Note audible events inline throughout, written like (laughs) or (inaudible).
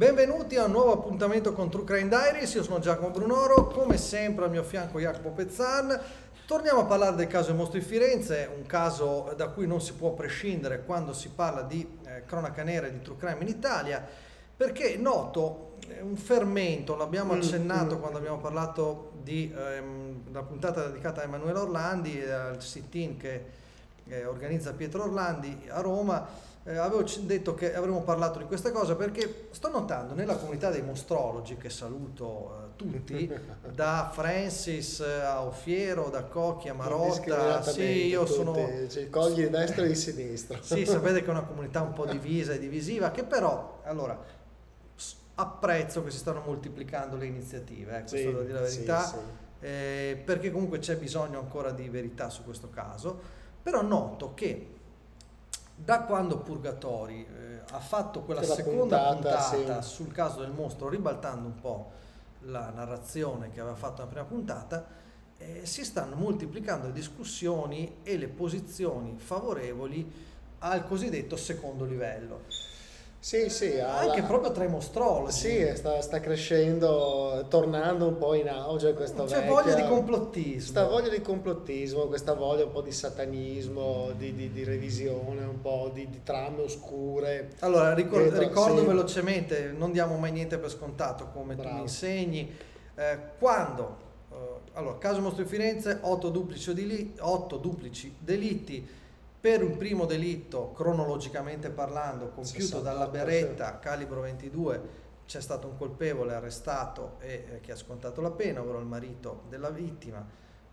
Benvenuti a un nuovo appuntamento con True Crime Diaries, io sono Giacomo Brunoro, come sempre al mio fianco Jacopo Pezzan. Torniamo a parlare del caso di Firenze, un caso da cui non si può prescindere quando si parla di eh, cronaca nera e di True Crime in Italia, perché noto eh, un fermento, l'abbiamo accennato mm, quando abbiamo parlato di ehm, puntata dedicata a Emanuele Orlandi al sit-in che eh, organizza Pietro Orlandi a Roma eh, avevo detto che avremmo parlato di questa cosa perché sto notando nella comunità dei mostrologi, che saluto eh, tutti, (laughs) da Francis a Ofiero, da Cocchi a Marotta, sì, io tutti, sono... Cioè, cogli di destra e di sinistra. (laughs) Sì, sapete che è una (laughs) comunità un po' divisa e divisiva, che però, allora, apprezzo che si stanno moltiplicando le iniziative, eh, questo sì, devo dire la verità, sì, sì. Eh, perché comunque c'è bisogno ancora di verità su questo caso, però noto che da quando Purgatori eh, ha fatto quella seconda puntata, puntata sì. sul caso del mostro, ribaltando un po' la narrazione che aveva fatto nella prima puntata, eh, si stanno moltiplicando le discussioni e le posizioni favorevoli al cosiddetto secondo livello. Sì, sì. Anche proprio tra i mostrologi. Sì, sta, sta, crescendo, tornando un po' in auge questa C'è vecchia... voglia di complottismo. Questa voglia di complottismo, questa voglia un po' di satanismo, di, di, di revisione, un po' di, di trame oscure. Allora, ricor- dietro, ricordo sì. velocemente, non diamo mai niente per scontato come Bravo. tu mi insegni. Eh, quando, eh, allora, caso Mostro di Firenze, 8 duplici, deli- 8 duplici delitti per un primo delitto, cronologicamente parlando, compiuto dalla beretta calibro 22, c'è stato un colpevole arrestato e eh, che ha scontato la pena, ovvero il marito della vittima.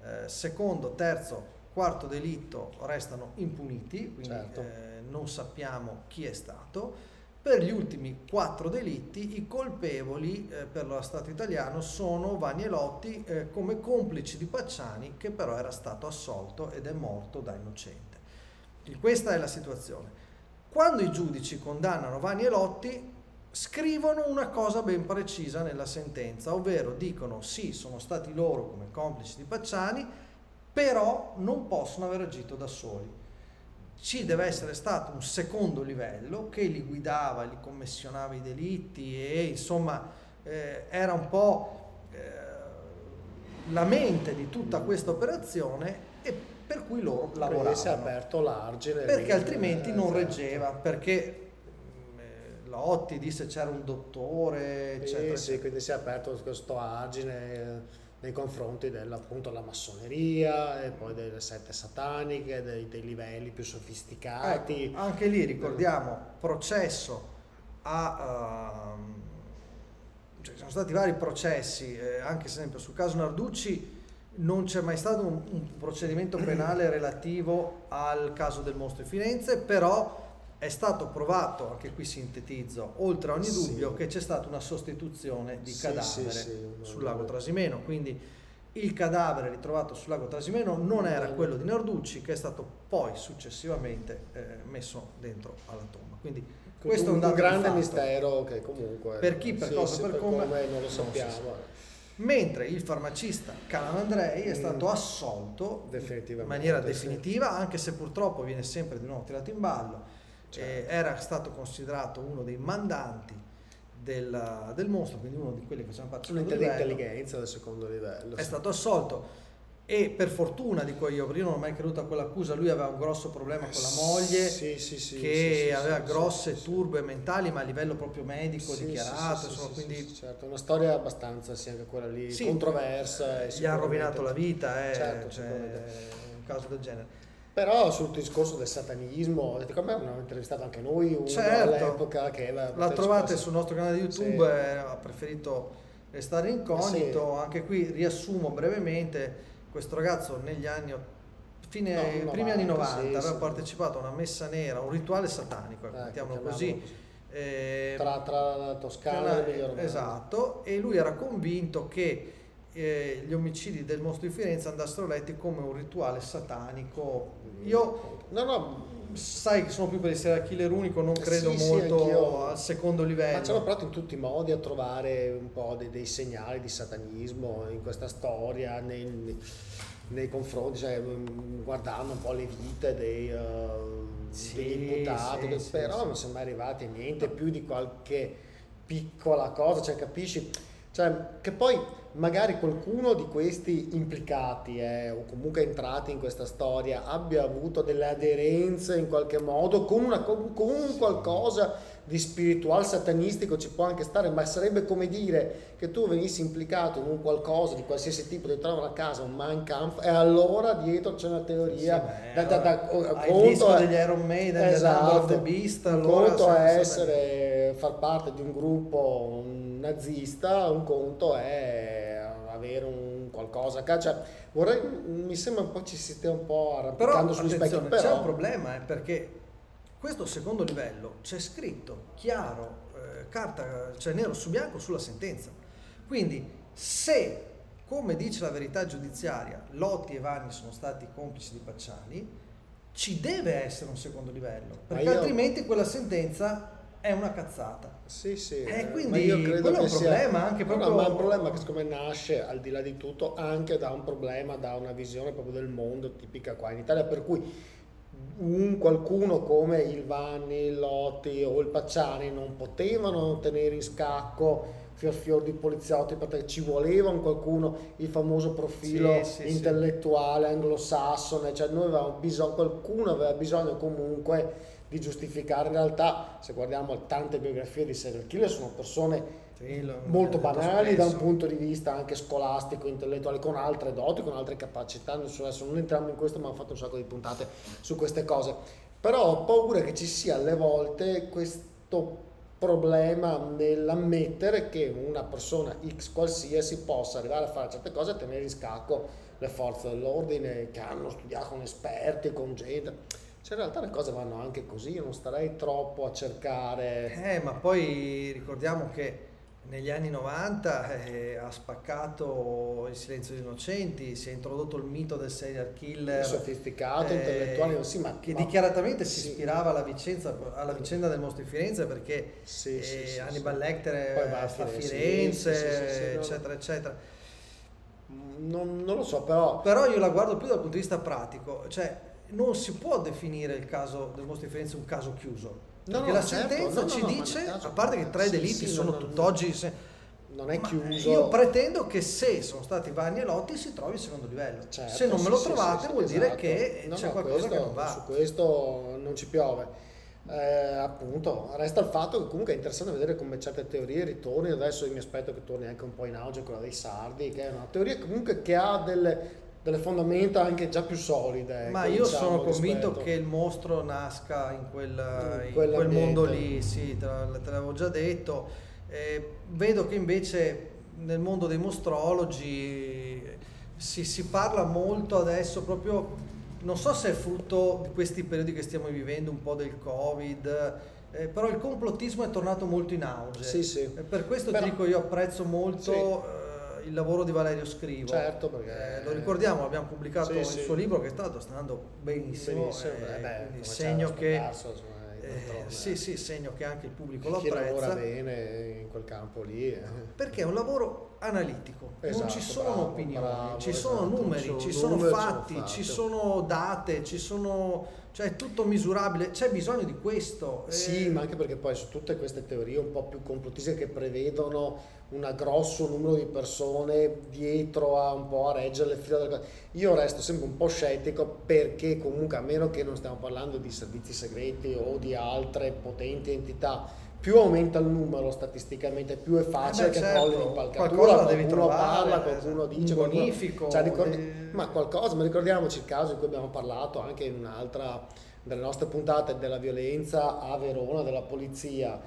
Eh, secondo, terzo, quarto delitto restano impuniti, quindi certo. eh, non sappiamo chi è stato. Per gli ultimi quattro delitti i colpevoli eh, per lo Stato italiano sono Vanni e Lotti eh, come complici di Pacciani che però era stato assolto ed è morto da innocente. Questa è la situazione. Quando i giudici condannano Vanni e Lotti, scrivono una cosa ben precisa nella sentenza, ovvero dicono sì, sono stati loro come complici di Pacciani, però non possono aver agito da soli. Ci deve essere stato un secondo livello che li guidava, li commissionava i delitti e insomma eh, era un po' eh, la mente di tutta questa operazione e per cui loro lavoravano. si è aperto l'argine. Perché altrimenti non reggeva, perché mm, eh, Lotti disse c'era un dottore, eccetera. Sì, sì, quindi si è aperto questo argine eh, nei confronti della massoneria e poi delle sette sataniche, dei, dei livelli più sofisticati. Ecco, anche lì ricordiamo processo a... Um, cioè, sono stati vari processi, eh, anche se esempio sul caso Narducci non c'è mai stato un, un, procedimento penale relativo al caso del mostro di Firenze, però è stato provato, anche qui sintetizzo, oltre a ogni dubbio, sì. che c'è stata una sostituzione di sì, cadavere sì, sul lago Trasimeno. Quindi il cadavere ritrovato sul lago Trasimeno non era quello di Narducci, che è stato poi successivamente eh, messo dentro alla tomba. Quindi questo un, è un, un grande mistero che comunque per chi, per cosa, per, per come, come, non lo sappiamo mentre il farmacista Calamandrei è stato mm. assolto in maniera definitiva, anche se purtroppo viene sempre di nuovo tirato in ballo. Certo. Eh, era stato considerato uno dei mandanti del, del, mostro, quindi uno di quelli che facevano parte del livello. Un'intelligenza del secondo livello. È stato assolto e per fortuna dico io, io non ho mai creduto a quell'accusa, lui aveva un grosso problema con la moglie sì, sì, sì, che aveva grosse turbe mentali ma a livello proprio medico dichiarato, insomma, quindi... certo, una storia abbastanza, sì, anche quella lì, controversa. Gli ha rovinato la vita, eh, certo, cioè, un caso del genere. Però sul discorso del satanismo, come abbiamo intervistato anche noi uno certo, all'epoca che la, la trovate sul nostro canale YouTube, eh, ha preferito restare incognito, anche qui riassumo brevemente questo ragazzo negli anni fine, no, 90, primi anni 90 sì, aveva sì. partecipato a una messa nera, un rituale satanico, ecco, mettiamolo così. Eh, tra, tra la Toscana e Emilia Esatto, e lui era convinto che eh, gli omicidi del mostro di Firenze andassero letti come un rituale satanico. Io no, no, sai che sono più per serial killer unico, non credo sì, molto sì, al secondo livello. Ma ci hanno provato in tutti i modi a trovare un po' dei, dei segnali di satanismo in questa storia, nei, nei confronti, cioè, mm, guardando un po' le vite dei, uh, sì, degli imputati, però non siamo mai arrivati a niente più di qualche piccola cosa, cioè capisci? Cioè, che poi magari qualcuno di questi implicati eh, o comunque entrati in questa storia abbia avuto delle aderenze in qualche modo con, una, con, con qualcosa di spiritual satanistico ci può anche stare, ma sarebbe come dire che tu venissi implicato in un qualcosa di qualsiasi tipo, di trovare a casa un Mein Kampf e allora dietro c'è una teoria sì, da, da, da, conto è, degli Iron Maiden, esatto, the Beast, allora conto è essere, far parte di un gruppo nazista, un conto è avere un qualcosa, cioè, vorrei, mi sembra un po' ci si stia un po' arrampicando sugli specchi, però c'è un problema, eh, perché questo secondo livello c'è scritto chiaro, eh, carta, cioè nero su bianco sulla sentenza. Quindi se, come dice la verità giudiziaria, Lotti e Vanni sono stati complici di Pacciani, ci deve essere un secondo livello, perché io... altrimenti quella sentenza è una cazzata. Sì, sì. Eh, quindi io credo quello è un problema sia... anche proprio... No, ma è un problema che secondo me nasce al di là di tutto anche da un problema, da una visione proprio del mondo tipica qua in Italia, per cui un qualcuno come il Vanni, il Lotti o il Pacciani non potevano tenere in scacco fior fior di poliziotti perché ci voleva un qualcuno il famoso profilo sì, sì, intellettuale anglosassone cioè noi avevamo bisogno qualcuno aveva bisogno comunque di giustificare in realtà se guardiamo tante biografie di serial killer sono persone molto banali da un punto di vista anche scolastico, intellettuale, con altre doti, con altre capacità. Adesso non entriamo in questo, ma ho fatto un sacco di puntate su queste cose. Però ho paura che ci sia alle volte questo problema nell'ammettere che una persona X qualsiasi possa arrivare a fare certe cose e tenere in scacco le forze dell'ordine che hanno studiato con esperti, con gente. Cioè in realtà le cose vanno anche così, io non starei troppo a cercare... Eh, ma poi ricordiamo che negli anni 90 eh, ha spaccato il silenzio degli innocenti, si è introdotto il mito del serial killer sofisticato, eh, intellettuale, sì, ma, che ma, dichiaratamente sì. si ispirava alla, vicenza, alla, vicenda del mostro di Firenze perché sì, eh, Hannibal Lecter va a Firenze, eccetera, eccetera. Non, non, lo so, però... Però io la guardo più dal punto di vista pratico, cioè non si può definire il caso del mostro di Firenze un caso chiuso No, Perché no, la certo. sentenza no, ci dice, a parte che tre delitti sì, sono tutt'oggi... Se, non è chiuso. Io pretendo che se sono stati Vanni e Lotti si trovi il secondo livello. Certo, se non me lo trovate vuol esatto. dire che no, c'è qualcosa questo, che non va. Su questo non ci piove. Eh, appunto, resta il fatto che comunque è interessante vedere come certe teorie ritornino. Adesso io mi aspetto che torni anche un po' in auge quella dei sardi, che è una teoria comunque che ha delle, delle fondamenta anche già più solide. Ecco, Ma io diciamo, sono convinto rispetto. che il mostro nasca in, quel, in quel mondo lì, sì, te, te l'avevo già detto. Eh, vedo che invece nel mondo dei mostrologi si, si, parla molto adesso proprio, non so se è frutto di questi periodi che stiamo vivendo, un po' del Covid, eh, però il complottismo è tornato molto in auge. Sì, sì. Per questo però, ti dico io apprezzo molto... Sì il lavoro di Valerio Scrivo. Certo, perché... Eh, lo ricordiamo, abbiamo pubblicato sì, il sì. suo libro che è stato sta andando benissimo. benissimo eh, beh, segno che... Insomma, eh, sì, sì, segno che anche il pubblico lo apprezza. lavora bene in quel campo lì. Eh. Perché è un lavoro analitico, esatto, non ci sono bravo, opinioni, bravo, ci sono esatto, numeri, ci sono, numeri fatti, sono ci sono date, ci sono cioè è tutto misurabile, c'è bisogno di questo. Sì, eh... ma anche perché poi su tutte queste teorie un po' più complottiste che prevedono un grosso numero di persone dietro a un po' a reggere le fila del... Io resto sempre un po' scettico perché comunque a meno che non stiamo parlando di servizi segreti o di altre potenti entità, più aumenta il numero statisticamente, più è facile eh beh, che certo. crolli l'impalcatura, devi trovare, parla, qualcuno dice, bonifico, cioè, ricordi, di... ma qualcosa, ma ricordiamoci il caso di cui abbiamo parlato anche in un'altra delle nostre puntate della violenza a Verona, della polizia,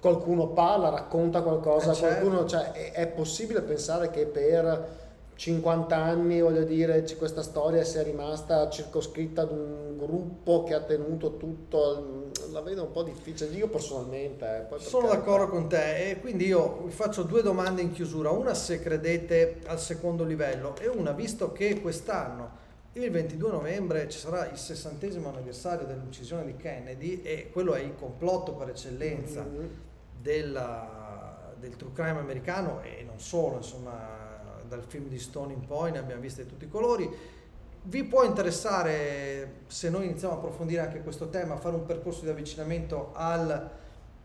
qualcuno parla, racconta qualcosa, eh certo. qualcuno, cioè, è, è, possibile pensare che per 50 anni, voglio dire, questa storia sia rimasta circoscritta ad un gruppo che ha tenuto tutto, la vedo un po' difficile, io personalmente. Eh, Sono d'accordo con te e quindi io vi faccio due domande in chiusura, una se credete al secondo livello e una visto che quest'anno il 22 novembre ci sarà il sessantesimo anniversario dell'uccisione di Kennedy e quello è il complotto per eccellenza mm-hmm della, del true crime americano e non solo, insomma dal film di Stone in poi ne abbiamo viste di tutti i colori. Vi può interessare, se noi iniziamo a approfondire anche questo tema, fare un percorso di avvicinamento al,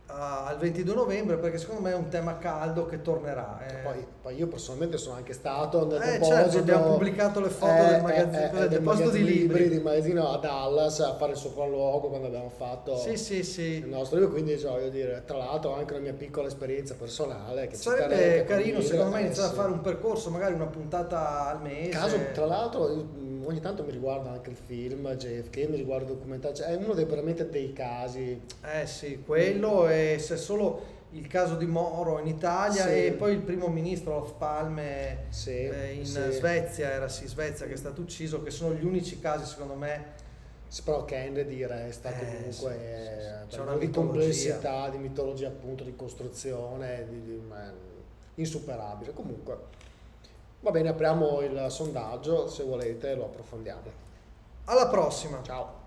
al 22 novembre perché secondo me è un tema caldo che tornerà. Eh. Poi, poi, io personalmente sono anche stato nel eh, certo, abbiamo pubblicato le foto eh, del magazzino, eh, del deposito di libri, di magazzino a Dallas a fare il sopralluogo quando abbiamo fatto sì, sì, sì. il nostro libro, quindi cioè, voglio dire, tra l'altro anche la mia piccola esperienza personale che sarebbe carino secondo me iniziare a fare un percorso, magari una puntata al mese. Caso, tra l'altro ogni tanto mi riguarda anche il film JFK, mi riguarda il documentario, cioè è uno dei veramente dei casi. Eh sì, quello e se solo il caso di Moro in Italia sì. e poi il primo ministro Olof Palme sì, eh, in sì. Svezia, era sì Svezia che è stato ucciso, che sono gli unici casi secondo me però Kennedy resta eh, comunque sì, sì, sì. C'è una di complessità, di mitologia appunto, di costruzione, di, di, insuperabile. Comunque, va bene, apriamo il sondaggio, se volete lo approfondiamo. Alla prossima! Ciao!